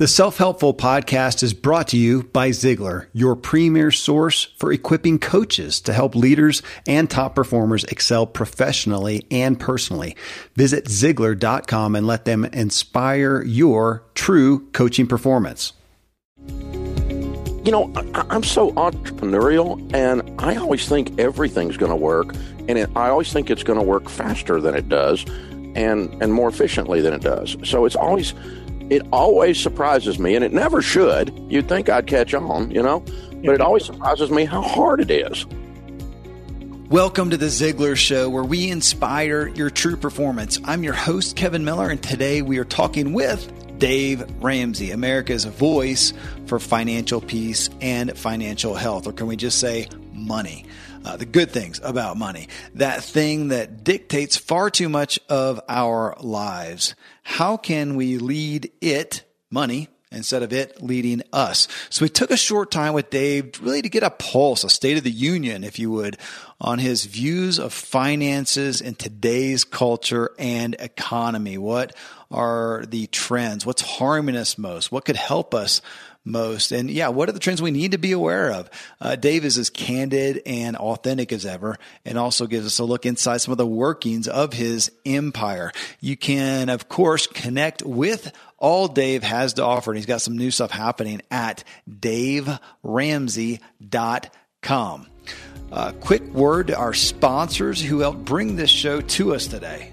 The Self Helpful podcast is brought to you by Ziglar, your premier source for equipping coaches to help leaders and top performers excel professionally and personally. Visit Ziglar.com and let them inspire your true coaching performance. You know, I'm so entrepreneurial, and I always think everything's going to work, and it, I always think it's going to work faster than it does, and and more efficiently than it does. So it's always it always surprises me, and it never should. You'd think I'd catch on, you know, but it always surprises me how hard it is. Welcome to the Ziglar Show, where we inspire your true performance. I'm your host, Kevin Miller, and today we are talking with Dave Ramsey, America's voice for financial peace and financial health, or can we just say money? Uh, the good things about money, that thing that dictates far too much of our lives. How can we lead it, money, instead of it leading us. So we took a short time with Dave really to get a pulse, a state of the union, if you would, on his views of finances in today's culture and economy. What are the trends? What's harming us most? What could help us most. And yeah, what are the trends we need to be aware of? Uh, Dave is as candid and authentic as ever and also gives us a look inside some of the workings of his empire. You can, of course, connect with all Dave has to offer. And he's got some new stuff happening at daveramsey.com. Uh, quick word to our sponsors who helped bring this show to us today.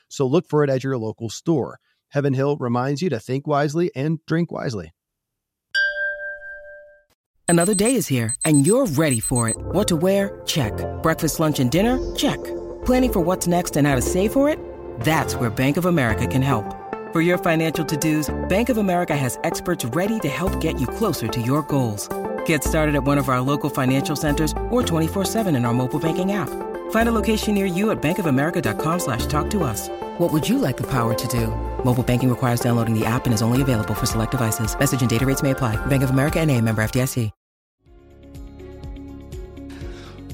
So look for it at your local store. Heaven Hill reminds you to think wisely and drink wisely. Another day is here and you're ready for it. What to wear? Check. Breakfast, lunch, and dinner? Check. Planning for what's next and how to save for it? That's where Bank of America can help. For your financial to-dos, Bank of America has experts ready to help get you closer to your goals. Get started at one of our local financial centers or 24-7 in our mobile banking app. Find a location near you at bankofamerica.com slash talk to us. What would you like the power to do? Mobile banking requires downloading the app and is only available for select devices. Message and data rates may apply. Bank of America and a member FDIC.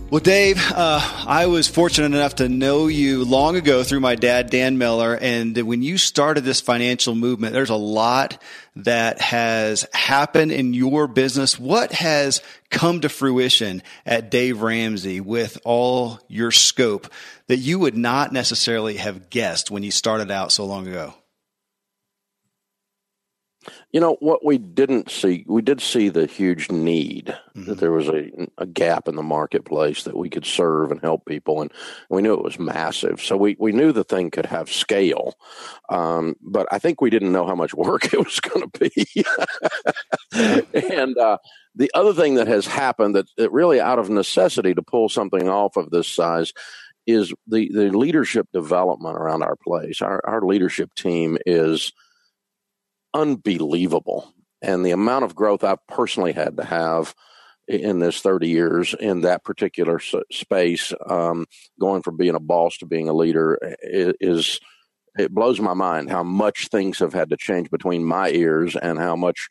Well, Dave, uh, I was fortunate enough to know you long ago through my dad, Dan Miller. And when you started this financial movement, there's a lot that has happened in your business. What has come to fruition at Dave Ramsey with all your scope that you would not necessarily have guessed when you started out so long ago? You know what we didn't see, we did see the huge need mm-hmm. that there was a, a gap in the marketplace that we could serve and help people, and we knew it was massive. So we we knew the thing could have scale, um, but I think we didn't know how much work it was going to be. and uh, the other thing that has happened that, that really out of necessity to pull something off of this size is the the leadership development around our place. Our our leadership team is unbelievable. And the amount of growth I've personally had to have in this 30 years in that particular space, um, going from being a boss to being a leader is, it blows my mind how much things have had to change between my ears and how much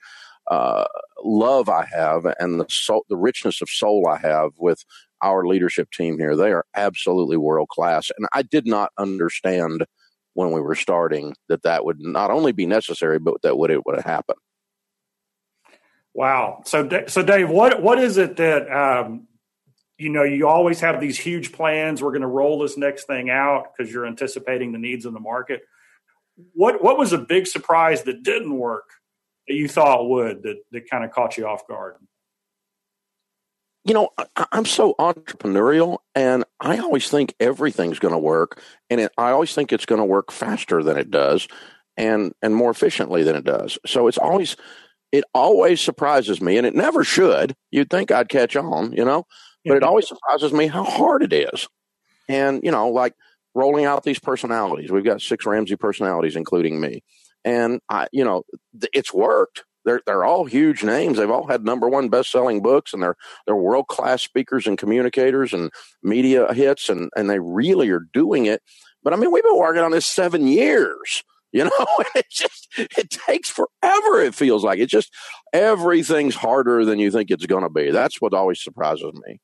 uh, love I have and the soul, the richness of soul I have with our leadership team here. They are absolutely world class, and I did not understand when we were starting that that would not only be necessary, but that would it would happen. Wow. So, so Dave, what what is it that um, you know? You always have these huge plans. We're going to roll this next thing out because you're anticipating the needs in the market. What what was a big surprise that didn't work that you thought would that that kind of caught you off guard? You know, I, am so entrepreneurial, and I always think everything's going to work, and it, I always think it's going to work faster than it does, and and more efficiently than it does. So it's always it always surprises me, and it never should. You'd think I'd catch on, you know, but it always surprises me how hard it is. And you know, like rolling out these personalities. We've got six Ramsey personalities, including me and I, you know, it's worked. They're they're all huge names. They've all had number one best selling books, and they're they're world class speakers and communicators and media hits, and and they really are doing it. But I mean, we've been working on this seven years. You know, it just it takes forever. It feels like it's just everything's harder than you think it's going to be. That's what always surprises me.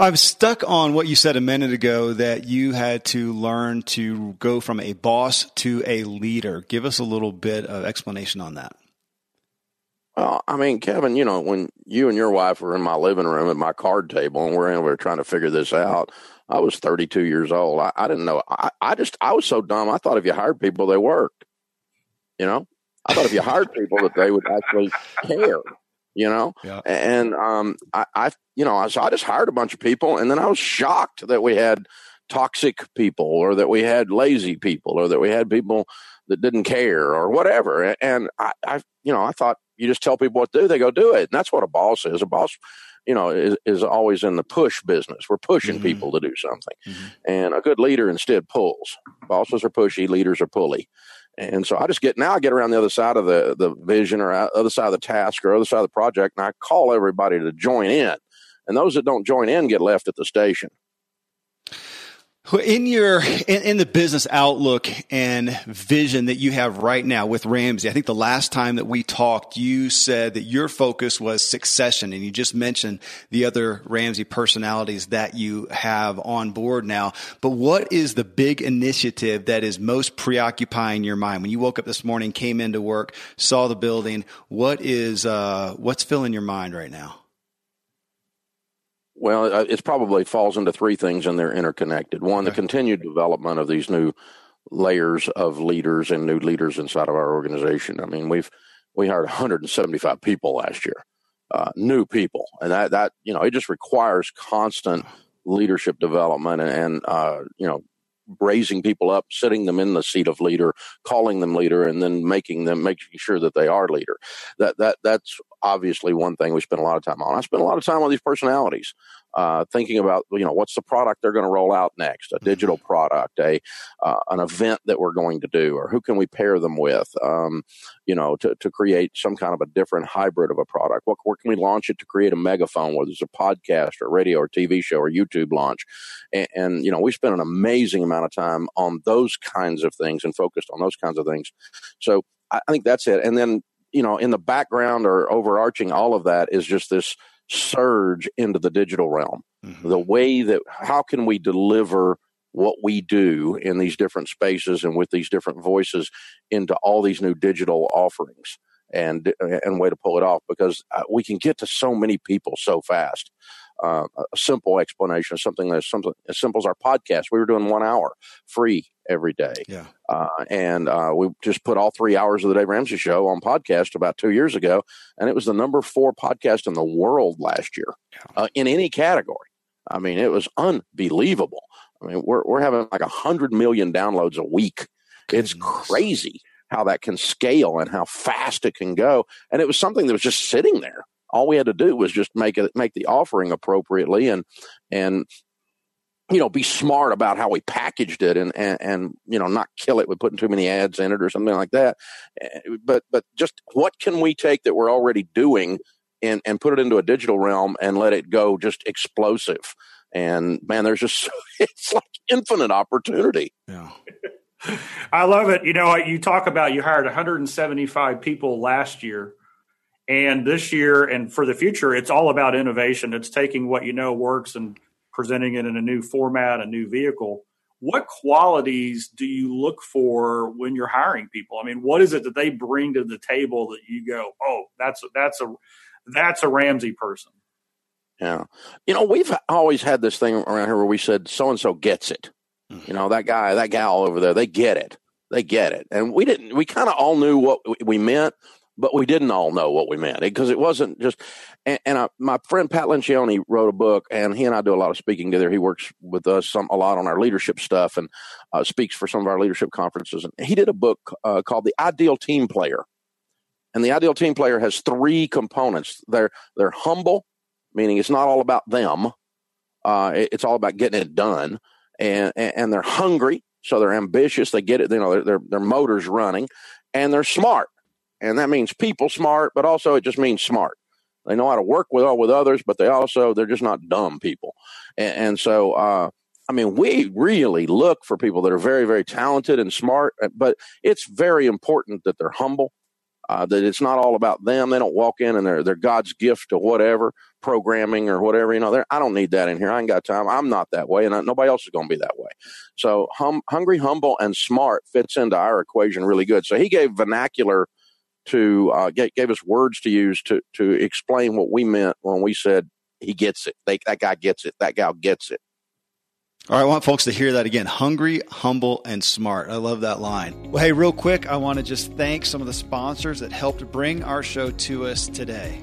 I'm stuck on what you said a minute ago that you had to learn to go from a boss to a leader. Give us a little bit of explanation on that. Well, I mean, Kevin, you know, when you and your wife were in my living room at my card table and we're, we were trying to figure this out, I was 32 years old. I, I didn't know. I, I just, I was so dumb. I thought if you hired people, they worked. You know, I thought if you hired people that they would actually care you know yeah. and um I, I you know so i just hired a bunch of people and then i was shocked that we had toxic people or that we had lazy people or that we had people that didn't care or whatever and i, I you know i thought you just tell people what to do they go do it and that's what a boss is a boss you know is, is always in the push business we're pushing mm-hmm. people to do something mm-hmm. and a good leader instead pulls bosses are pushy leaders are pulley and so I just get now I get around the other side of the the vision or other side of the task or other side of the project, and I call everybody to join in. And those that don't join in get left at the station. In your in, in, the business outlook and vision that you have right now with Ramsey, I think the last time that we talked, you said that your focus was succession, and you just mentioned the other Ramsey personalities that you have on board now. But what is the big initiative that is most preoccupying your mind when you woke up this morning, came into work, saw the building? What is uh, what's filling your mind right now? Well, uh, it probably falls into three things and they're interconnected. One, okay. the continued development of these new layers of leaders and new leaders inside of our organization. I mean, we've we hired 175 people last year, uh, new people, and that that you know it just requires constant leadership development and, and uh, you know raising people up, sitting them in the seat of leader, calling them leader, and then making them making sure that they are leader. That that that's obviously one thing we spend a lot of time on. I spend a lot of time on these personalities, uh, thinking about you know what's the product they're going to roll out next, a digital mm-hmm. product, a uh, an event that we're going to do, or who can we pair them with, um, you know, to, to create some kind of a different hybrid of a product. What where can we launch it to create a megaphone, whether it's a podcast or radio or TV show or YouTube launch, and, and you know we spend an amazing amount of time on those kinds of things and focused on those kinds of things. So I think that's it. And then you know, in the background or overarching all of that is just this surge into the digital realm. Mm-hmm. The way that how can we deliver what we do in these different spaces and with these different voices into all these new digital offerings and and way to pull it off because uh, we can get to so many people so fast uh, a simple explanation of something that's something as simple as our podcast. We were doing one hour free every day. Yeah. Uh, and uh, we just put all three hours of the Dave Ramsey show on podcast about two years ago. And it was the number four podcast in the world last year yeah. uh, in any category. I mean, it was unbelievable. I mean, we're, we're having like a hundred million downloads a week. Goodness. It's crazy how that can scale and how fast it can go. And it was something that was just sitting there all we had to do was just make it make the offering appropriately and and you know be smart about how we packaged it and and, and you know not kill it with putting too many ads in it or something like that. Eh, but but just what can we take that we're already doing and and put it into a digital realm and let it go just explosive? And man there's just it's like infinite opportunity. Yeah. I love it. You know, you talk about you hired 175 people last year and this year and for the future, it's all about innovation. It's taking what you know works and presenting it in a new format, a new vehicle. What qualities do you look for when you're hiring people? I mean, what is it that they bring to the table that you go, "Oh, that's a, that's a that's a Ramsey person." Yeah, you know, we've always had this thing around here where we said so and so gets it. Mm-hmm. You know, that guy, that gal over there, they get it. They get it. And we didn't. We kind of all knew what we meant, but we didn't all know what we meant because it wasn't just. And, and I, my friend Pat Lencioni wrote a book, and he and I do a lot of speaking together. He works with us some a lot on our leadership stuff and uh, speaks for some of our leadership conferences. And he did a book uh, called "The Ideal Team Player," and the ideal team player has three components. They're they're humble, meaning it's not all about them. Uh, it, it's all about getting it done, and, and and they're hungry, so they're ambitious. They get it. You know, their their, their motors running, and they're smart and that means people smart, but also it just means smart. They know how to work with all with others, but they also they're just not dumb people. And, and so, uh, I mean, we really look for people that are very, very talented and smart, uh, but it's very important that they're humble. Uh, that it's not all about them. They don't walk in and they're they're God's gift to whatever programming or whatever. You know, I don't need that in here. I ain't got time. I'm not that way, and I, nobody else is going to be that way. So, hum, hungry, humble, and smart fits into our equation really good. So he gave vernacular to uh, gave, us words to use to to explain what we meant when we said he gets it. They, that guy gets it. That gal gets it. All right, I want folks to hear that again. Hungry, humble, and smart. I love that line. Well, hey, real quick, I want to just thank some of the sponsors that helped bring our show to us today.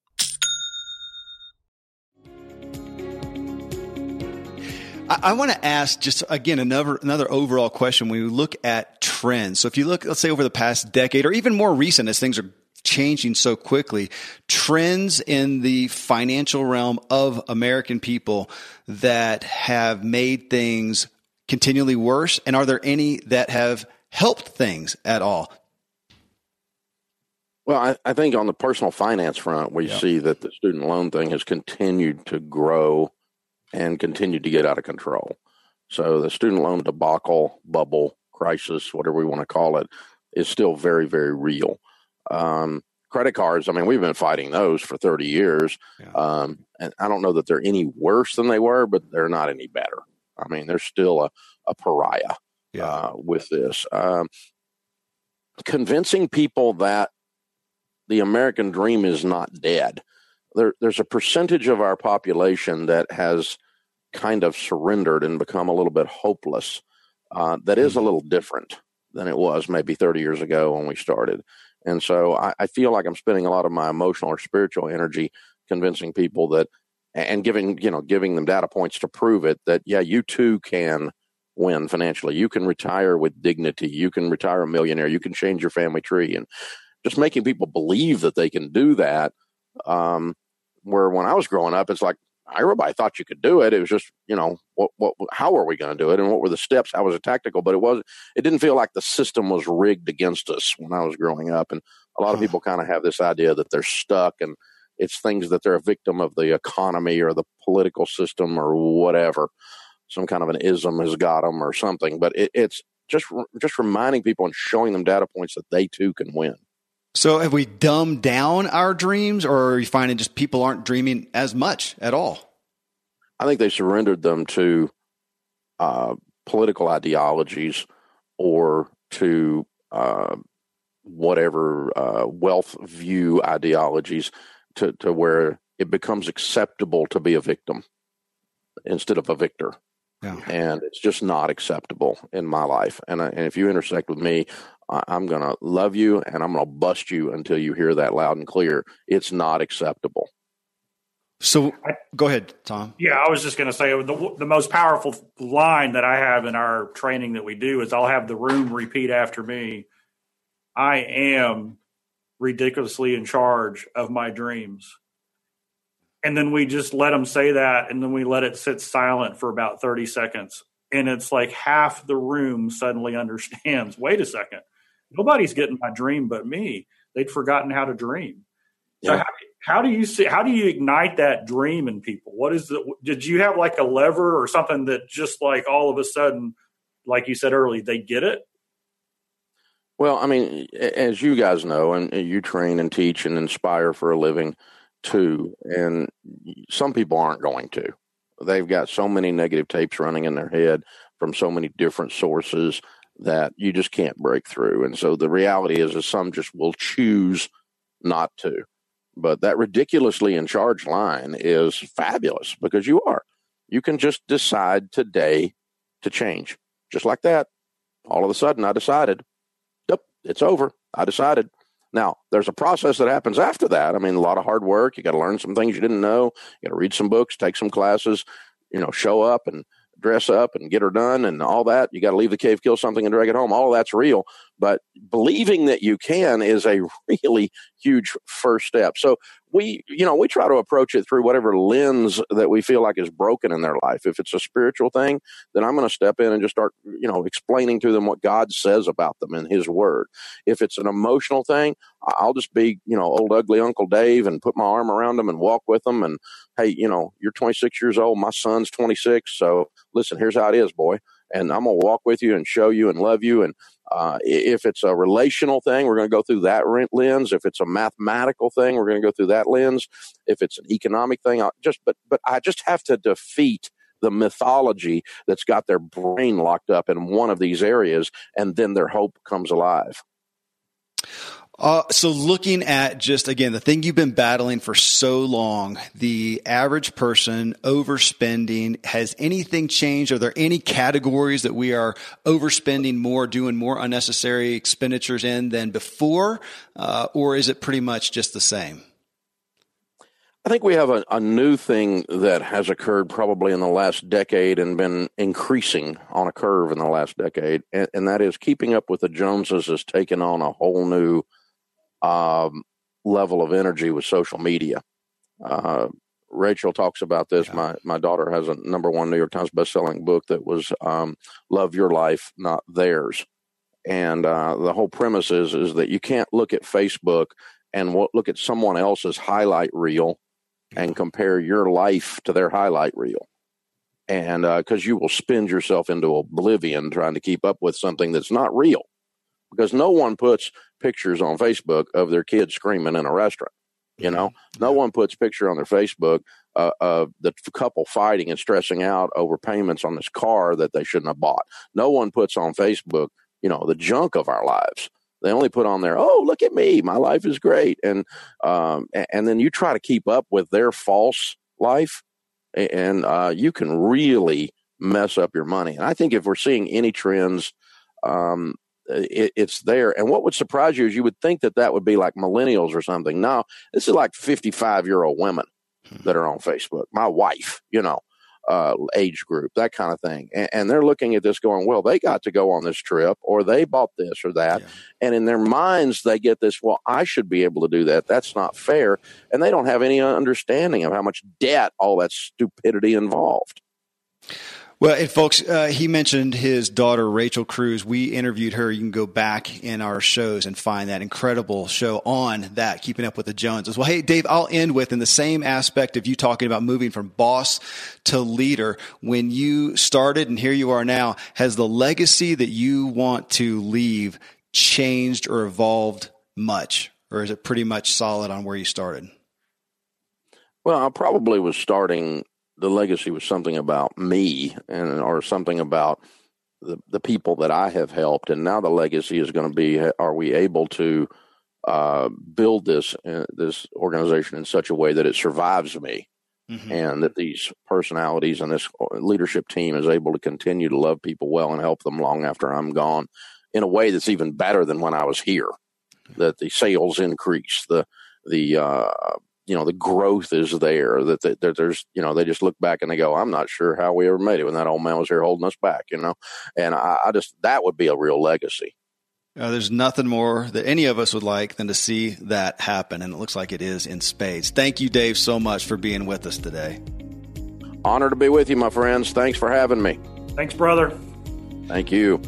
I, I want to ask just again another another overall question when we look at trends. So if you look, let's say over the past decade or even more recent as things are changing so quickly, trends in the financial realm of American people that have made things continually worse? And are there any that have helped things at all? Well, I, I think on the personal finance front, we yeah. see that the student loan thing has continued to grow and continued to get out of control. So the student loan debacle, bubble, crisis, whatever we want to call it, is still very, very real. Um, credit cards, I mean, we've been fighting those for 30 years. Yeah. Um, and I don't know that they're any worse than they were, but they're not any better. I mean, they're still a, a pariah yeah. uh, with this. Um, convincing people that the American dream is not dead there, there's a percentage of our population that has kind of surrendered and become a little bit hopeless. Uh, that is a mm-hmm. little different than it was maybe 30 years ago when we started. And so I, I, feel like I'm spending a lot of my emotional or spiritual energy convincing people that, and giving you know giving them data points to prove it that yeah you too can win financially. You can retire with dignity. You can retire a millionaire. You can change your family tree, and just making people believe that they can do that um, where when I was growing up, it's like everybody thought you could do it. It was just, you know, what, what, how are we going to do it, and what were the steps? How was it tactical? But it was, it didn't feel like the system was rigged against us when I was growing up. And a lot of people kind of have this idea that they're stuck, and it's things that they're a victim of the economy or the political system or whatever. Some kind of an ism has got them or something. But it, it's just just reminding people and showing them data points that they too can win. So have we dumbed down our dreams or are you finding just people aren't dreaming as much at all? I think they surrendered them to uh, political ideologies or to uh, whatever uh, wealth view ideologies to, to where it becomes acceptable to be a victim instead of a victor. Yeah. And it's just not acceptable in my life. And, and if you intersect with me, I'm going to love you and I'm going to bust you until you hear that loud and clear. It's not acceptable. So go ahead, Tom. Yeah, I was just going to say the, the most powerful line that I have in our training that we do is I'll have the room repeat after me I am ridiculously in charge of my dreams. And then we just let them say that and then we let it sit silent for about 30 seconds. And it's like half the room suddenly understands wait a second, nobody's getting my dream but me. They'd forgotten how to dream. So how, how, do you see? How do you ignite that dream in people? What is the? Did you have like a lever or something that just like all of a sudden, like you said earlier, they get it? Well, I mean, as you guys know, and you train and teach and inspire for a living too, and some people aren't going to. They've got so many negative tapes running in their head from so many different sources that you just can't break through. And so the reality is, is some just will choose not to. But that ridiculously in charge line is fabulous because you are. You can just decide today to change. Just like that. All of a sudden, I decided, yep, it's over. I decided. Now, there's a process that happens after that. I mean, a lot of hard work. You got to learn some things you didn't know. You got to read some books, take some classes, you know, show up and dress up and get her done and all that. You got to leave the cave, kill something, and drag it home. All that's real. But believing that you can is a really huge first step. So we, you know, we try to approach it through whatever lens that we feel like is broken in their life. If it's a spiritual thing, then I'm going to step in and just start, you know, explaining to them what God says about them in His Word. If it's an emotional thing, I'll just be, you know, old ugly Uncle Dave and put my arm around them and walk with them. And hey, you know, you're 26 years old, my son's 26, so listen, here's how it is, boy and I'm going to walk with you and show you and love you. And uh, if it's a relational thing, we're going to go through that lens. If it's a mathematical thing, we're going to go through that lens. If it's an economic thing, I'll just but but I just have to defeat the mythology that's got their brain locked up in one of these areas, and then their hope comes alive. Uh, so looking at just again the thing you've been battling for so long, the average person overspending, has anything changed? Are there any categories that we are overspending more, doing more unnecessary expenditures in than before, uh, or is it pretty much just the same? I think we have a, a, new thing that has occurred probably in the last decade and been increasing on a curve in the last decade, and, and that is keeping up with the Joneses has taken on a whole new um, level of energy with social media. Uh, Rachel talks about this. Yeah. My my daughter has a number one New York Times bestselling book that was um, "Love Your Life, Not Theirs," and uh, the whole premise is is that you can't look at Facebook and look at someone else's highlight reel and compare your life to their highlight reel, and uh because uh, you will spend yourself into oblivion trying to keep up with something that's not real, because no one puts pictures on Facebook of their kids screaming in a restaurant. You know, mm-hmm. no one puts picture on their Facebook uh, of the couple fighting and stressing out over payments on this car that they shouldn't have bought. No one puts on Facebook, you know, the junk of our lives. They only put on there, oh, look at me, my life is great, and um, and then you try to keep up with their false life, and uh, you can really mess up your money. And I think if we're seeing any trends um, it, it's there. And what would surprise you is you would think that that would be like millennials or something. No, this is like 55 year old women hmm. that are on Facebook. My wife, you know, uh, age group, that kind of thing. And, and, they're looking at this going, well, they got to go on this trip or they bought this or that. Yeah. And in their minds, they get this, well, I should be able to do that. That's not fair. And they don't have any understanding of how much debt all that stupidity involved. Well, and folks, uh, he mentioned his daughter, Rachel Cruz. We interviewed her. You can go back in our shows and find that incredible show on that, Keeping Up with the Joneses. Well, hey, Dave, I'll end with in the same aspect of you talking about moving from boss to leader. When you started and here you are now, has the legacy that you want to leave changed or evolved much? Or is it pretty much solid on where you started? Well, I probably was starting the legacy was something about me and or something about the, the people that I have helped. And now the legacy is going to be: Are we able to uh, build this uh, this organization in such a way that it survives me, mm-hmm. and that these personalities and this uh, leadership team is able to continue to love people well and help them long after I'm gone, in a way that's even better than when I was here. Mm-hmm. That the sales increase, the the uh, you know the growth is there that, that, that, there's you know they just look back and they go i'm not sure how we ever made it when that old man was here holding us back you know? And i, I just that would be a real legacy. Uh, there's nothing more that any of us would like than to see that happen and it looks like it is in spades. Thank you dave so much for being with us today. Honor to be with you my friends. Thanks for having me. Thanks brother. Thank you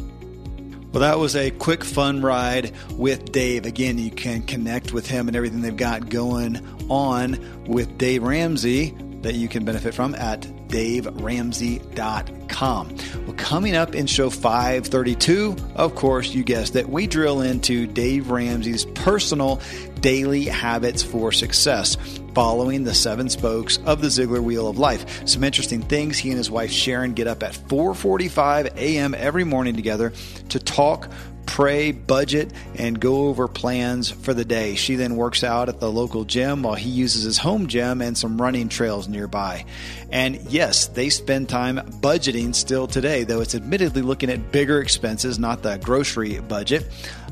well, that was a quick, fun ride with Dave. Again, you can connect with him and everything they've got going on with Dave Ramsey that you can benefit from at daveramsey.com. Well, coming up in show 532, of course, you guessed it, we drill into Dave Ramsey's personal daily habits for success following the seven spokes of the Ziglar Wheel of Life. Some interesting things. He and his wife Sharon get up at 4:45 a.m. every morning together to talk pray, budget, and go over plans for the day. She then works out at the local gym while he uses his home gym and some running trails nearby. And yes, they spend time budgeting still today, though it's admittedly looking at bigger expenses, not the grocery budget.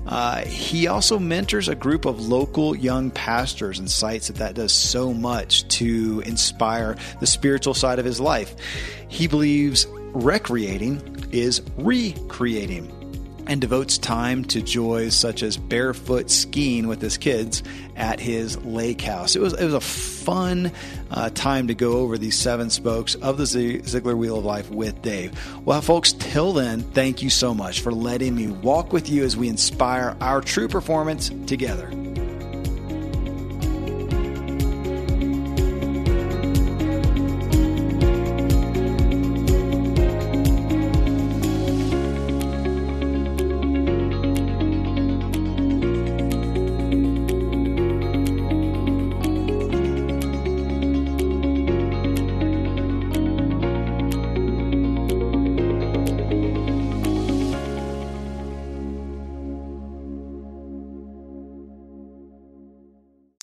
Uh, he also mentors a group of local young pastors and cites that that does so much to inspire the spiritual side of his life. He believes recreating is recreating and devotes time to joys such as barefoot skiing with his kids at his lake house. It was it was a fun uh, time to go over these seven spokes of the Ziglar Wheel of Life with Dave. Well, folks, till then, thank you so much for letting me walk with you as we inspire our true performance together.